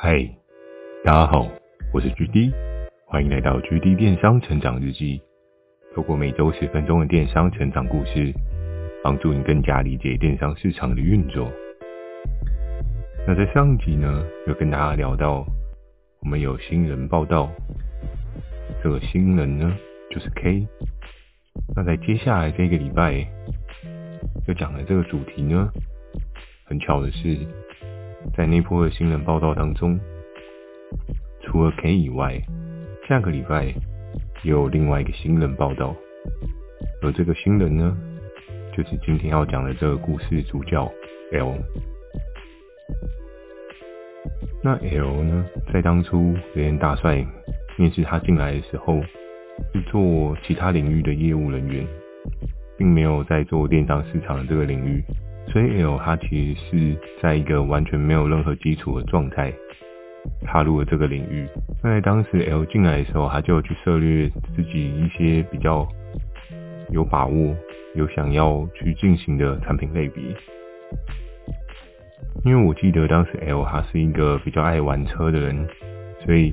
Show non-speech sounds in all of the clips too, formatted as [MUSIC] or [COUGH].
嗨，大家好，我是 GD，欢迎来到 GD 电商成长日记。透过每周十分钟的电商成长故事，帮助你更加理解电商市场的运作。那在上一集呢，有跟大家聊到，我们有新人报道，这个新人呢就是 K。那在接下来这个礼拜，就讲的这个主题呢，很巧的是。在那波的新人报道当中，除了 K 以外，下个礼拜也有另外一个新人报道，而这个新人呢，就是今天要讲的这个故事主角 L。那 L 呢，在当初雷恩大帅面试他进来的时候，是做其他领域的业务人员，并没有在做电商市场的这个领域。所以 L 他其实是在一个完全没有任何基础的状态踏入了这个领域。那在当时 L 进来的时候，他就去涉猎自己一些比较有把握、有想要去进行的产品类别。因为我记得当时 L 他是一个比较爱玩车的人，所以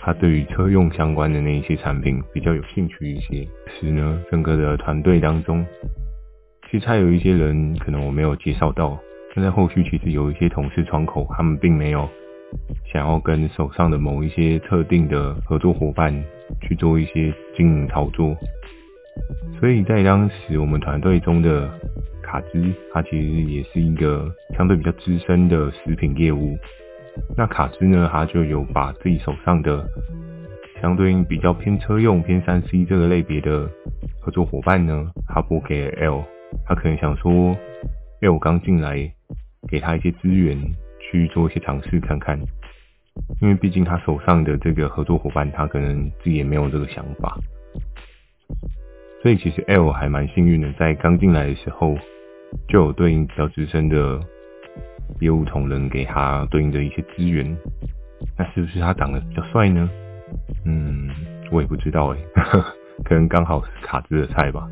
他对于车用相关的那一些产品比较有兴趣一些。是呢，整个的团队当中。其实还有一些人可能我没有介绍到，但在后续其实有一些同事窗口，他们并没有想要跟手上的某一些特定的合作伙伴去做一些经营操作，所以在当时我们团队中的卡兹，他其实也是一个相对比较资深的食品业务。那卡兹呢，他就有把自己手上的相对应比较偏车用、偏三 C 这个类别的合作伙伴呢，他拨给 L。他可能想说，因为我刚进来，给他一些资源去做一些尝试看看。因为毕竟他手上的这个合作伙伴，他可能自己也没有这个想法。所以其实 L 还蛮幸运的，在刚进来的时候，就有对应比较资深的业务同仁给他对应的一些资源。那是不是他长得比较帅呢？嗯，我也不知道诶，[LAUGHS] 可能刚好是卡兹的菜吧。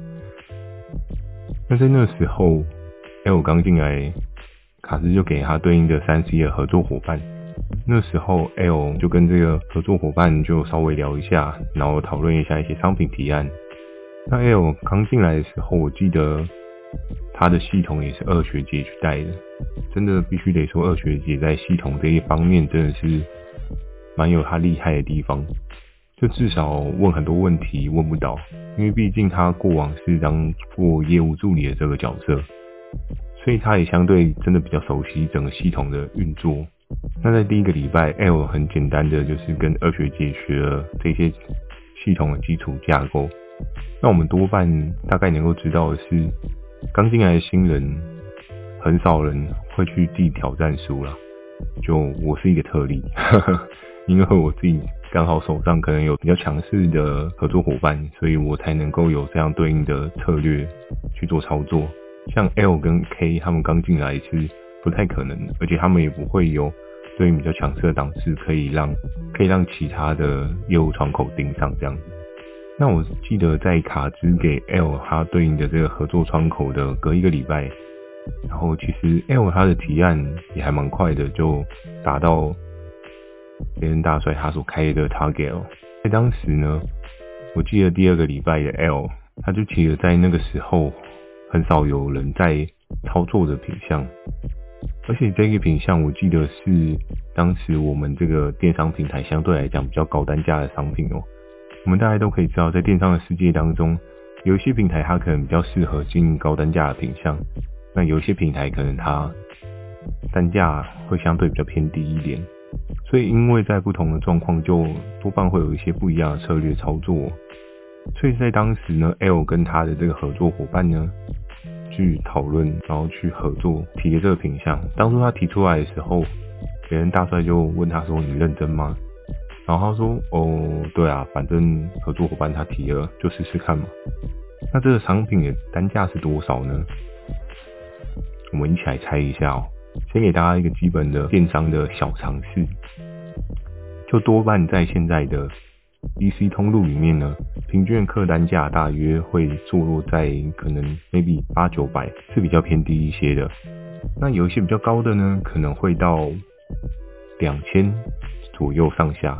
那在那时候，L 刚进来，卡斯就给他对应的三 C 的合作伙伴。那时候，L 就跟这个合作伙伴就稍微聊一下，然后讨论一下一些商品提案。那 L 刚进来的时候，我记得他的系统也是二学姐去带的。真的必须得说，二学姐在系统这一方面真的是蛮有他厉害的地方。就至少问很多问题问不到，因为毕竟他过往是当过业务助理的这个角色，所以他也相对真的比较熟悉整个系统的运作。那在第一个礼拜，L 很简单的就是跟二学姐学了这些系统的基础架构。那我们多半大概能够知道的是，刚进来的新人很少人会去递挑战书啦，就我是一个特例，[LAUGHS] 因为我自己。刚好手上可能有比较强势的合作伙伴，所以我才能够有这样对应的策略去做操作。像 L 跟 K 他们刚进来是不太可能，而且他们也不会有对应比较强势的档次可以让可以让其他的业务窗口盯上这样子。那我记得在卡兹给 L 他对应的这个合作窗口的隔一个礼拜，然后其实 L 他的提案也还蛮快的，就达到。雷恩大帅他所开的 target 哦，在当时呢，我记得第二个礼拜的 L，他就提了在那个时候很少有人在操作的品项，而且这个品项我记得是当时我们这个电商平台相对来讲比较高单价的商品哦。我们大家都可以知道，在电商的世界当中，有一些平台它可能比较适合经营高单价的品项，那有一些平台可能它单价会相对比较偏低一点。所以，因为在不同的状况，就多半会有一些不一样的策略操作。所以在当时呢，L 跟他的这个合作伙伴呢，去讨论，然后去合作提的这个品项。当初他提出来的时候，别人大帅就问他说：“你认真吗？”然后他说：“哦，对啊，反正合作伙伴他提了，就试试看嘛。”那这个商品的单价是多少呢？我们一起来猜一下哦。先给大家一个基本的电商的小常识，就多半在现在的 EC 通路里面呢，平均客单价大约会坐落在可能 maybe 八九百是比较偏低一些的。那有一些比较高的呢，可能会到两千左右上下，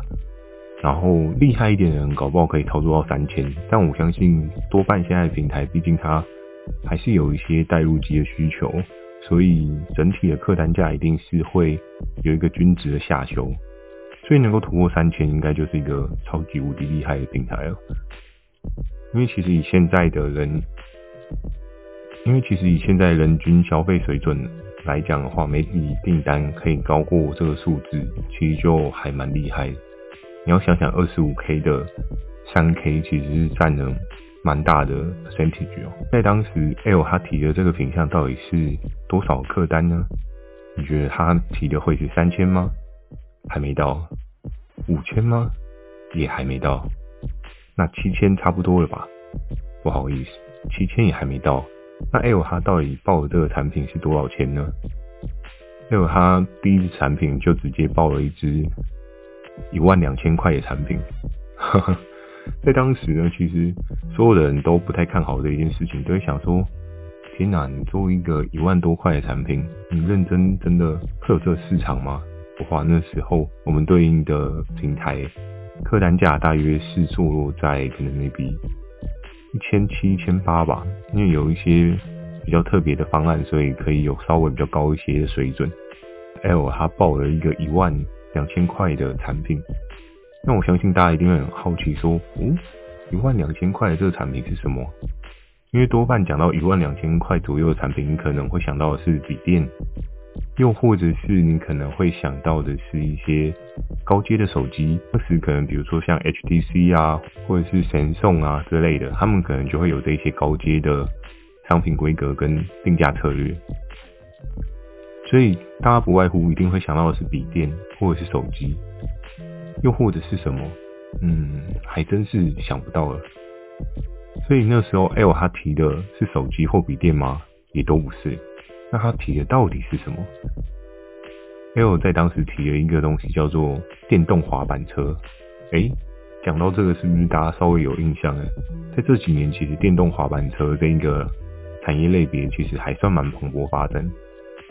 然后厉害一点的人搞不好可以操作到三千，但我相信多半现在的平台，毕竟它还是有一些带入机的需求，所以整体的客单价一定是会有一个均值的下修，所以能够突破三千，应该就是一个超级无敌厉害的平台了。因为其实以现在的人，因为其实以现在人均消费水准来讲的话，每笔订单可以高过这个数字，其实就还蛮厉害。你要想想，二十五 K 的三 K 其实是占了蛮大的 percentage 哦。在当时，L 他提的这个品项到底是多少客单呢？你觉得他提的会是三千吗？还没到。五千吗？也还没到。那七千差不多了吧？不好意思，七千也还没到。那 L 他到底报的这个产品是多少钱呢？L 他第一支产品就直接报了一支一万两千块的产品，在当时呢，其实所有的人都不太看好这一件事情，都会想说：天哪，你做一个一万多块的产品，你认真真的会有这个市场吗？的话，那时候我们对应的平台客单价大约是坐落在可能那笔。一千七、一千八吧，因为有一些比较特别的方案，所以可以有稍微比较高一些的水准。L 他报了一个一万两千块的产品，那我相信大家一定会很好奇，说，哦，一万两千块的这个产品是什么？因为多半讲到一万两千块左右的产品，你可能会想到的是笔电。又或者是你可能会想到的是一些高阶的手机，当时可能比如说像 HTC 啊，或者是神送啊之类的，他们可能就会有这些高阶的商品规格跟定价策略。所以大家不外乎一定会想到的是笔电或者是手机，又或者是什么？嗯，还真是想不到了。所以那时候 L 他提的是手机或笔电吗？也都不是。那他提的到底是什么？L 在当时提了一个东西叫做电动滑板车。诶，讲到这个是不是大家稍微有印象呢？在这几年，其实电动滑板车这一个产业类别其实还算蛮蓬勃发展。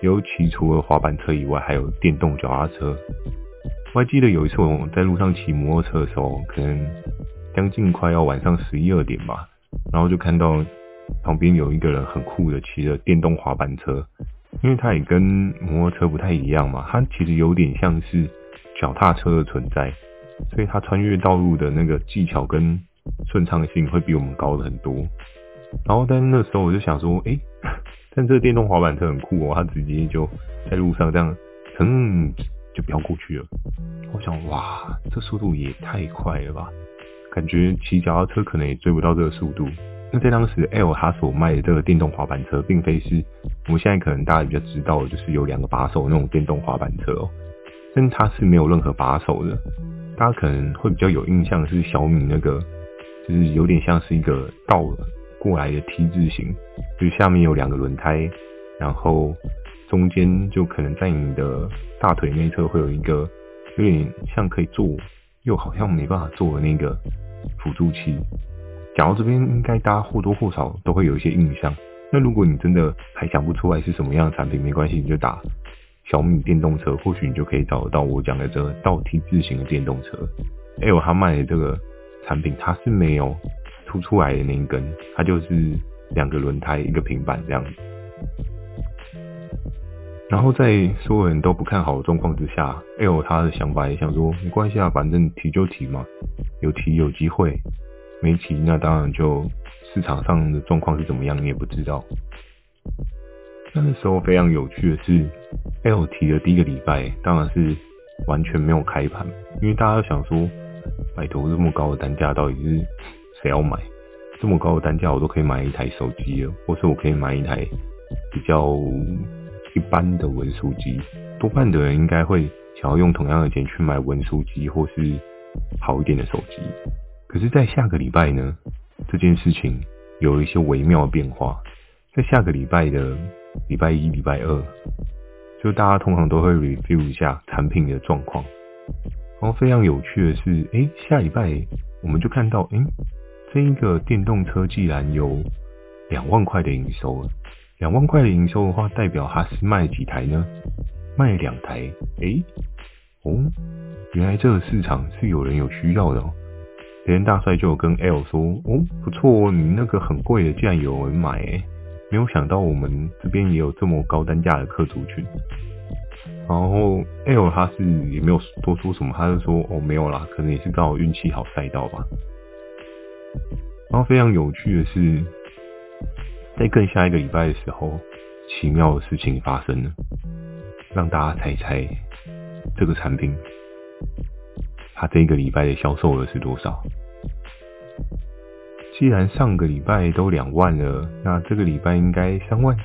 尤其除了滑板车以外，还有电动脚踏车。我还记得有一次我在路上骑摩托车的时候，可能将近快要晚上十一二点吧，然后就看到。旁边有一个人很酷的骑着电动滑板车，因为它也跟摩托车不太一样嘛，它其实有点像是脚踏车的存在，所以它穿越道路的那个技巧跟顺畅性会比我们高的很多。然后，但那时候我就想说，诶、欸，[LAUGHS] 但这个电动滑板车很酷哦，它直接就在路上这样，嗯飙过去了。我想，哇，这速度也太快了吧，感觉骑脚踏车可能也追不到这个速度。那在当时，L 他所卖的这个电动滑板车，并非是我们现在可能大家比较知道的，就是有两个把手那种电动滑板车哦，但它是没有任何把手的。大家可能会比较有印象是小米那个，就是有点像是一个倒过来的 T 字形，就是下面有两个轮胎，然后中间就可能在你的大腿内侧会有一个有点像可以坐，又好像没办法坐的那个辅助器。讲到这边，应该大家或多或少都会有一些印象。那如果你真的还想不出来是什么样的产品，没关系，你就打小米电动车，或许你就可以找得到我讲的这个倒 T 字型的电动车。L 他卖的这个产品，它是没有凸出来的那一根，它就是两个轮胎一个平板这样子。然后在所有人都不看好的状况之下，L 他的想法也想说，没关系啊，反正提就提嘛，有提有机会。没提，那当然就市场上的状况是怎么样，你也不知道。那时候非常有趣的是，L 提的第一个礼拜，当然是完全没有开盘，因为大家都想说，拜托这么高的单价，到底是谁要买？这么高的单价，我都可以买一台手机了，或是我可以买一台比较一般的文书机。多半的人应该会想要用同样的钱去买文书机，或是好一点的手机。可是，在下个礼拜呢，这件事情有一些微妙的变化。在下个礼拜的礼拜一、礼拜二，就大家通常都会 review 一下产品的状况。然后非常有趣的是，诶，下礼拜我们就看到，诶，这一个电动车既然有两万块的营收了，两万块的营收的话，代表它是卖几台呢？卖两台。诶，哦，原来这个市场是有人有需要的哦。雷恩大帅就有跟 L 说，哦，不错哦，你那个很贵的，竟然有人买诶，没有想到我们这边也有这么高单价的客族群。然后 L 他是也没有多说什么，他就说，哦，没有啦，可能也是刚好运气好塞到吧。然后非常有趣的是，在更下一个礼拜的时候，奇妙的事情发生了，让大家猜一猜这个产品，它这一个礼拜的销售额是多少？既然上个礼拜都两万了，那这个礼拜应该三万，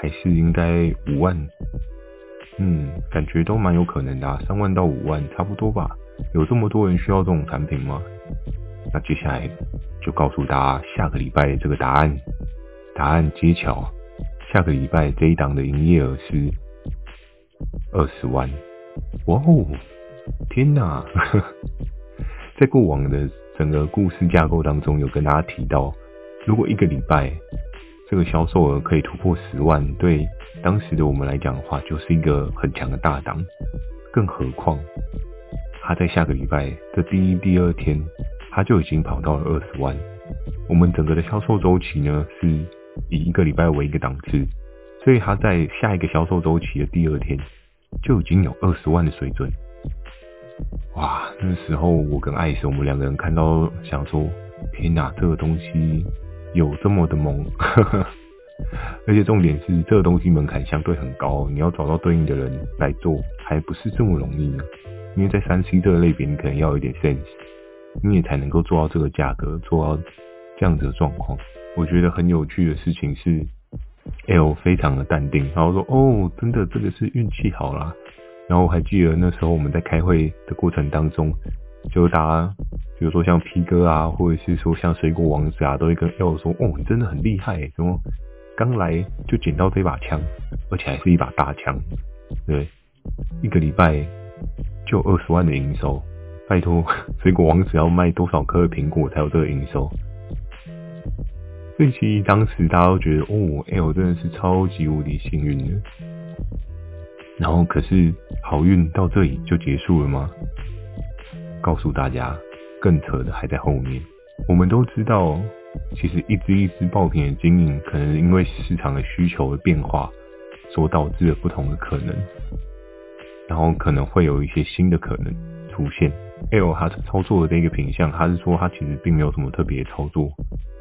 还是应该五万？嗯，感觉都蛮有可能的啊，三万到五万差不多吧？有这么多人需要这种产品吗？那接下来就告诉大家下个礼拜这个答案，答案揭晓。下个礼拜这一档的营业额是二十万。哇哦，天哪！[LAUGHS] 在过往的整个故事架构当中，有跟大家提到，如果一个礼拜这个销售额可以突破十万，对当时的我们来讲的话，就是一个很强的大档。更何况，他在下个礼拜的第一、第二天。他就已经跑到了二十万。我们整个的销售周期呢，是以一个礼拜为一个档次，所以他在下一个销售周期的第二天就已经有二十万的水准。哇，那时候我跟艾斯我们两个人看到想说，天哪，这个东西有这么的猛，[LAUGHS] 而且重点是这个东西门槛相对很高，你要找到对应的人来做，还不是这么容易呢。因为在三 C 这个类别，你可能要有一点 sense。你也才能够做到这个价格，做到这样子的状况。我觉得很有趣的事情是，L 非常的淡定，然后说：“哦，真的，这个是运气好啦。”然后我还记得那时候我们在开会的过程当中，就大家比如说像 P 哥啊，或者是说像水果王子啊，都会跟 L 说：“哦，你真的很厉害，怎么刚来就捡到这把枪，而且还是一把大枪？对，一个礼拜就二十万的营收。”拜托，水果王子要卖多少颗苹果才有这个营收？所以其实当时大家都觉得，哦，L 真的是超级无敌幸运的。然后可是好运到这里就结束了吗？告诉大家，更扯的还在后面。我们都知道，其实一支一支爆品的经营，可能因为市场的需求的变化，所导致的不同的可能，然后可能会有一些新的可能出现。L 他操作的这个品相，他是说他其实并没有什么特别操作，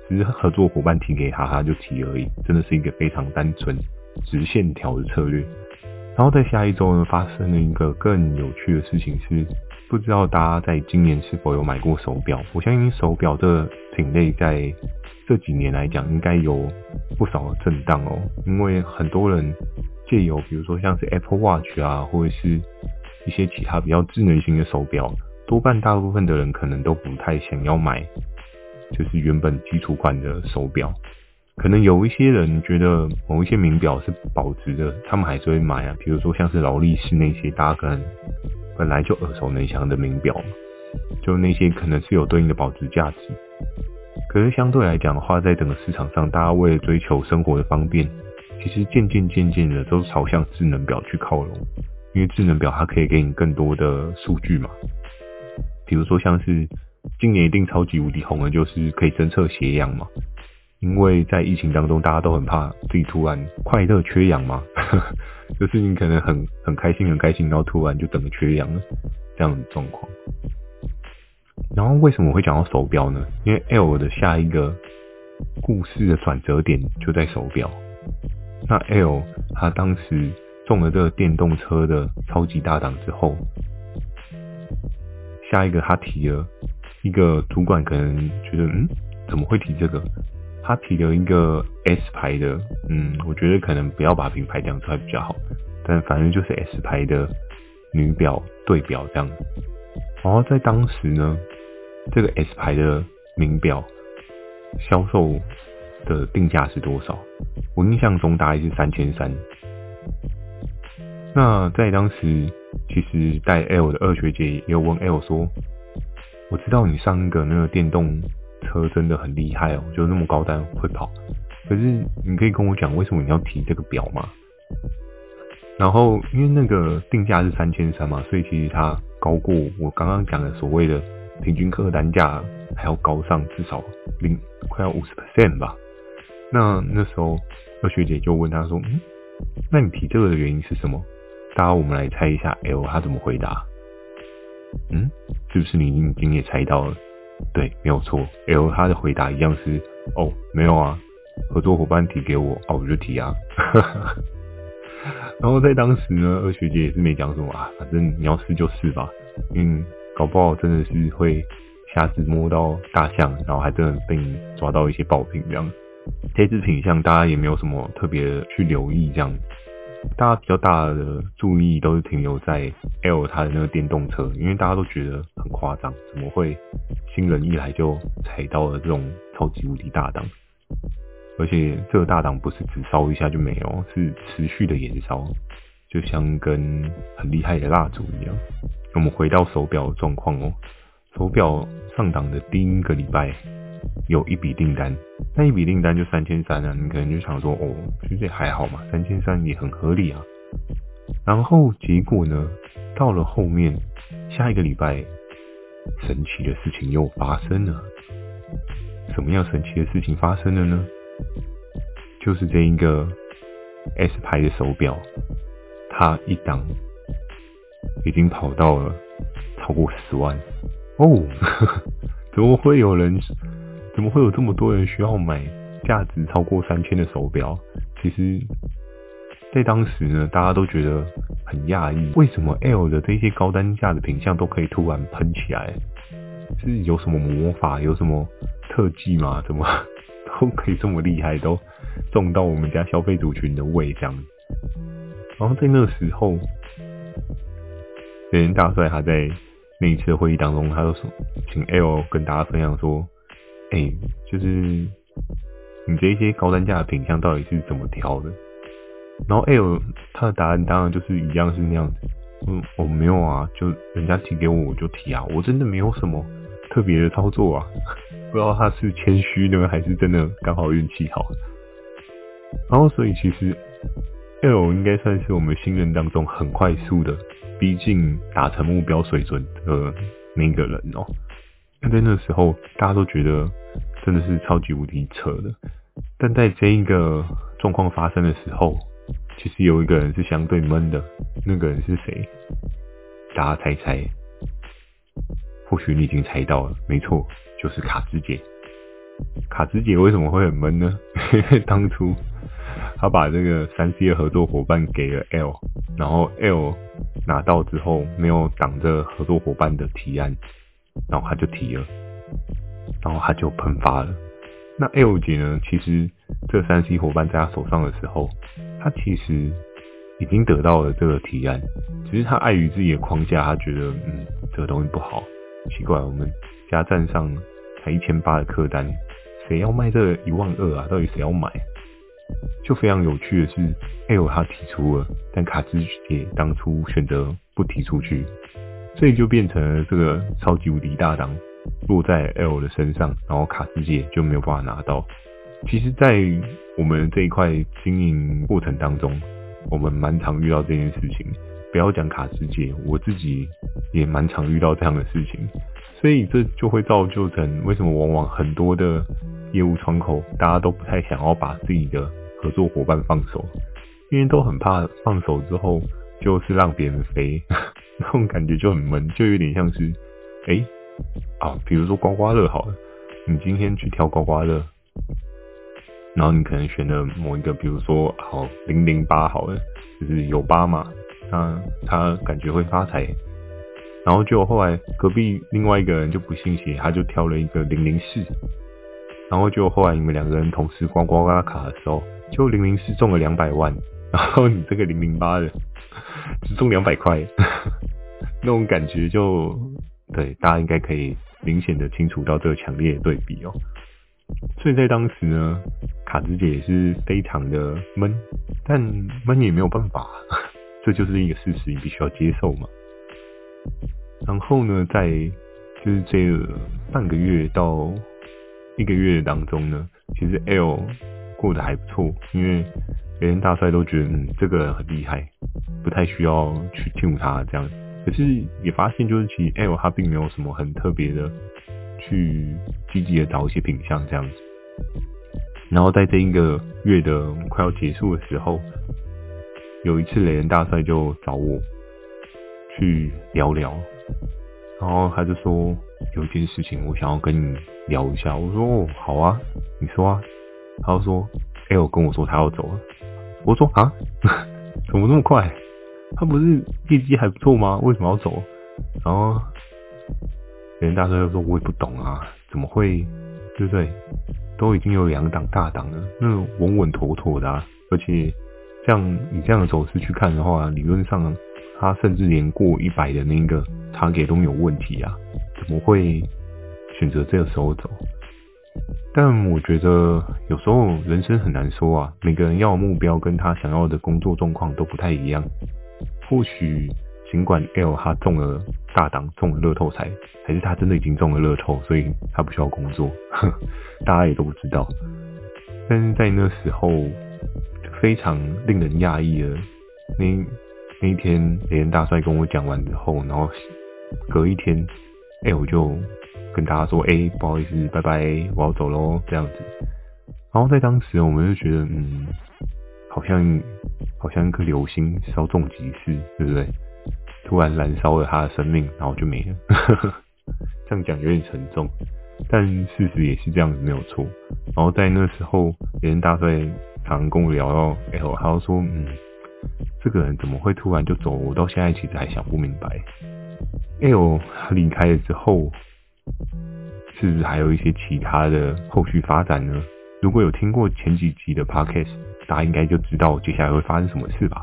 只是合作伙伴提给他，他就提而已，真的是一个非常单纯直线条的策略。然后在下一周呢，发生了一个更有趣的事情是，不知道大家在今年是否有买过手表？我相信手表这品类在这几年来讲，应该有不少的震荡哦，因为很多人借由比如说像是 Apple Watch 啊，或者是一些其他比较智能型的手表。多半大部分的人可能都不太想要买，就是原本基础款的手表。可能有一些人觉得某一些名表是保值的，他们还是会买啊。比如说像是劳力士那些，大家可能本来就耳熟能详的名表，就那些可能是有对应的保值价值。可是相对来讲的话，在整个市场上，大家为了追求生活的方便，其实渐渐渐渐的都朝向智能表去靠拢，因为智能表它可以给你更多的数据嘛。比如说，像是今年一定超级无敌红的，就是可以侦测血氧嘛。因为在疫情当中，大家都很怕自己突然快乐缺氧嘛，[LAUGHS] 就是你可能很很开心很开心，然后突然就整个缺氧了这样的状况。然后为什么我会讲到手表呢？因为 L 的下一个故事的转折点就在手表。那 L 他当时中了这个电动车的超级大档之后。下一个，他提了一个主管，可能觉得，嗯，怎么会提这个？他提了一个 S 牌的，嗯，我觉得可能不要把品牌讲出来比较好，但反正就是 S 牌的女表对表这样。然后在当时呢，这个 S 牌的名表销售的定价是多少？我印象中大概是三千三。那在当时。其实带 L 的二学姐也有问 L 说：“我知道你上一个那个电动车真的很厉害哦，就那么高单会跑。可是你可以跟我讲为什么你要提这个表吗？”然后因为那个定价是三千三嘛，所以其实它高过我刚刚讲的所谓的平均客单价还要高上至少零快要五十 percent 吧。那那时候二学姐就问他说：“嗯，那你提这个的原因是什么？”大家我们来猜一下，L 他怎么回答？嗯，是不是你已经也猜到了？对，没有错，L 他的回答一样是：哦，没有啊，合作伙伴提给我，哦，我就提啊。[LAUGHS] 然后在当时呢，二学姐也是没讲什么啊，反正你要试就试吧，嗯，搞不好真的是会瞎子摸到大象，然后还真的被你抓到一些爆品这样。这支品相大家也没有什么特别去留意这样，大家比较大的注意都是停留在 L 它的那个电动车，因为大家都觉得很夸张，怎么会新人一来就踩到了这种超级无敌大档？而且这个大档不是只烧一下就没有，是持续的延烧，就像跟很厉害的蜡烛一样。我们回到手表状况哦，手表上档的第一个礼拜有一笔订单，那一笔订单就三千三啊，你可能就想说哦，其实也还好嘛，三千三也很合理啊。然后结果呢，到了后面下一个礼拜，神奇的事情又发生了。什么样神奇的事情发生了呢？就是这一个 S 牌的手表，它一档已经跑到了超过十万哦！[LAUGHS] 怎么会有人？怎么会有这么多人需要买价值超过三千的手表？其实，在当时呢，大家都觉得很讶异，为什么 L 的这些高单价的品相都可以突然喷起来？是有什么魔法？有什么特技吗？怎么？都可以这么厉害，都中到我们家消费族群的胃这样。然后在那个时候，人大帅还在那一次的会议当中，他就说，请 L 跟大家分享说，哎、就是你这些高单价的品相到底是怎么挑的？然后 L 他的答案当然就是一样是那样子，嗯，我没有啊，就人家提给我我就提啊，我真的没有什么特别的操作啊。[LAUGHS] 不知道他是谦虚呢，还是真的刚好运气好。然后，所以其实 L 应该算是我们新人当中很快速的逼近达成目标水准的那个人哦。那在那时候，大家都觉得真的是超级无敌扯的。但在这一个状况发生的时候，其实有一个人是相对闷的，那个人是谁？大家猜猜？或许你已经猜到了，没错。就是卡兹姐，卡兹姐为什么会很闷呢？因 [LAUGHS] 为当初她把这个三 C 的合作伙伴给了 L，然后 L 拿到之后没有挡着合作伙伴的提案，然后他就提了，然后他就喷发了。那 L 姐呢？其实这三 C 伙伴在他手上的时候，他其实已经得到了这个提案，只是他碍于自己的框架，他觉得嗯这个东西不好，奇怪我们家站上。才一千八的客单，谁要卖这一万二啊？到底谁要买？就非常有趣的是，L 他提出了，但卡兹姐当初选择不提出去，所以就变成了这个超级无敌大档落在 L 的身上，然后卡世界就没有办法拿到。其实，在我们这一块经营过程当中，我们蛮常遇到这件事情。不要讲卡世界，我自己也蛮常遇到这样的事情。所以这就会造就成为什么往往很多的业务窗口，大家都不太想要把自己的合作伙伴放手，因为都很怕放手之后就是让别人飞，[LAUGHS] 那种感觉就很闷，就有点像是，哎、啊，比如说刮刮乐好了，你今天去挑刮刮乐，然后你可能选了某一个，比如说好零零八好了，就是有八嘛，那他感觉会发财。然后就后来隔壁另外一个人就不信邪，他就挑了一个零零四，然后就后来你们两个人同时刮刮刮卡的时候，就零零四中了两百万，然后你这个零零八的只中两百块，[LAUGHS] 那种感觉就对大家应该可以明显的清楚到这个强烈的对比哦。所以在当时呢，卡兹姐也是非常的闷，但闷也没有办法，[LAUGHS] 这就是一个事实，你必须要接受嘛。然后呢，在就是这半个月到一个月当中呢，其实 L 过得还不错，因为雷人大帅都觉得嗯这个很厉害，不太需要去听他这样。可是也发现就是其实 L 他并没有什么很特别的去积极的找一些品相这样子。然后在这一个月的快要结束的时候，有一次雷人大赛就找我去聊聊，然后他就说有一件事情我想要跟你聊一下。我说哦好啊，你说啊。他就说 L 跟我说他要走了。我说啊，[LAUGHS] 怎么那么快？他不是业绩还不错吗？为什么要走？然后人大帅又说我也不懂啊，怎么会？对不对？都已经有两档大档了，那稳稳妥妥的啊，而且这样以这样的走势去看的话，理论上他甚至连过一百的那个 target 都没有问题啊，怎么会选择这个时候走？但我觉得有时候人生很难说啊，每个人要的目标跟他想要的工作状况都不太一样。或许尽管 L 他中了大档，中了乐透彩，还是他真的已经中了乐透，所以他不需要工作，呵，[LAUGHS] 大家也都不知道。但是在那时候非常令人讶异的那那一天，连大帅跟我讲完之后，然后隔一天，L 就。跟大家说，哎、不好意思，拜拜，我要走喽，这样子。然后在当时，我们就觉得，嗯，好像好像一颗流星稍纵即逝，对不对？突然燃烧了他的生命，然后就没了。[LAUGHS] 这样讲有点沉重，但事实也是这样子，没有错。然后在那时候，雷人大帅常跟我聊到，哎，他就说，嗯，这个人怎么会突然就走？我到现在其实还想不明白。哎呦，他离开了之后。是不是还有一些其他的后续发展呢？如果有听过前几集的 podcast，大家应该就知道接下来会发生什么事吧。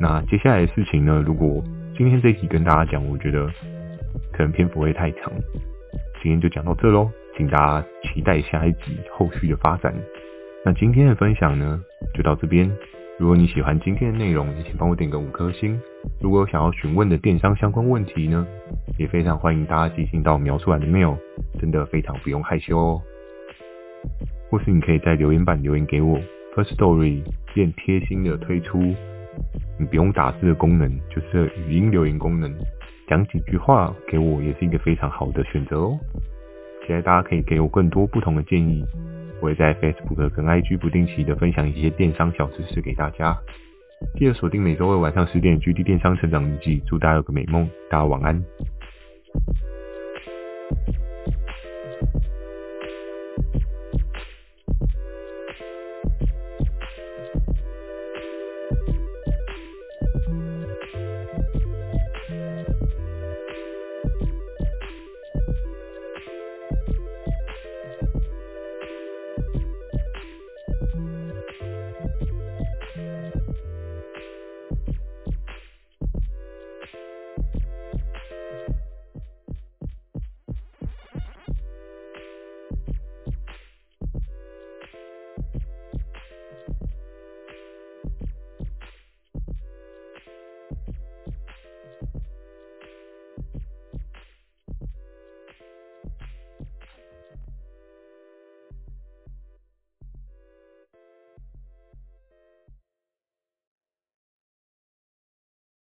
那接下来的事情呢？如果今天这一集跟大家讲，我觉得可能篇幅会太长，今天就讲到这喽，请大家期待下一集后续的发展。那今天的分享呢，就到这边。如果你喜欢今天的内容，也请帮我点个五颗星。如果有想要询问的电商相关问题呢，也非常欢迎大家寄信到描述栏的 mail，真的非常不用害羞哦。或是你可以在留言板留言给我 first story 便贴心的推出你不用打字的功能就是语音留言功能讲几句话给我也是一个非常好的选择哦。期待大家可以给我更多不同的建议我也在 facebook 跟 ig 不定期的分享一些电商小知识给大家。记得锁定每周二晚上十点 gd 电商成长日记祝大家有个美梦大家晚安。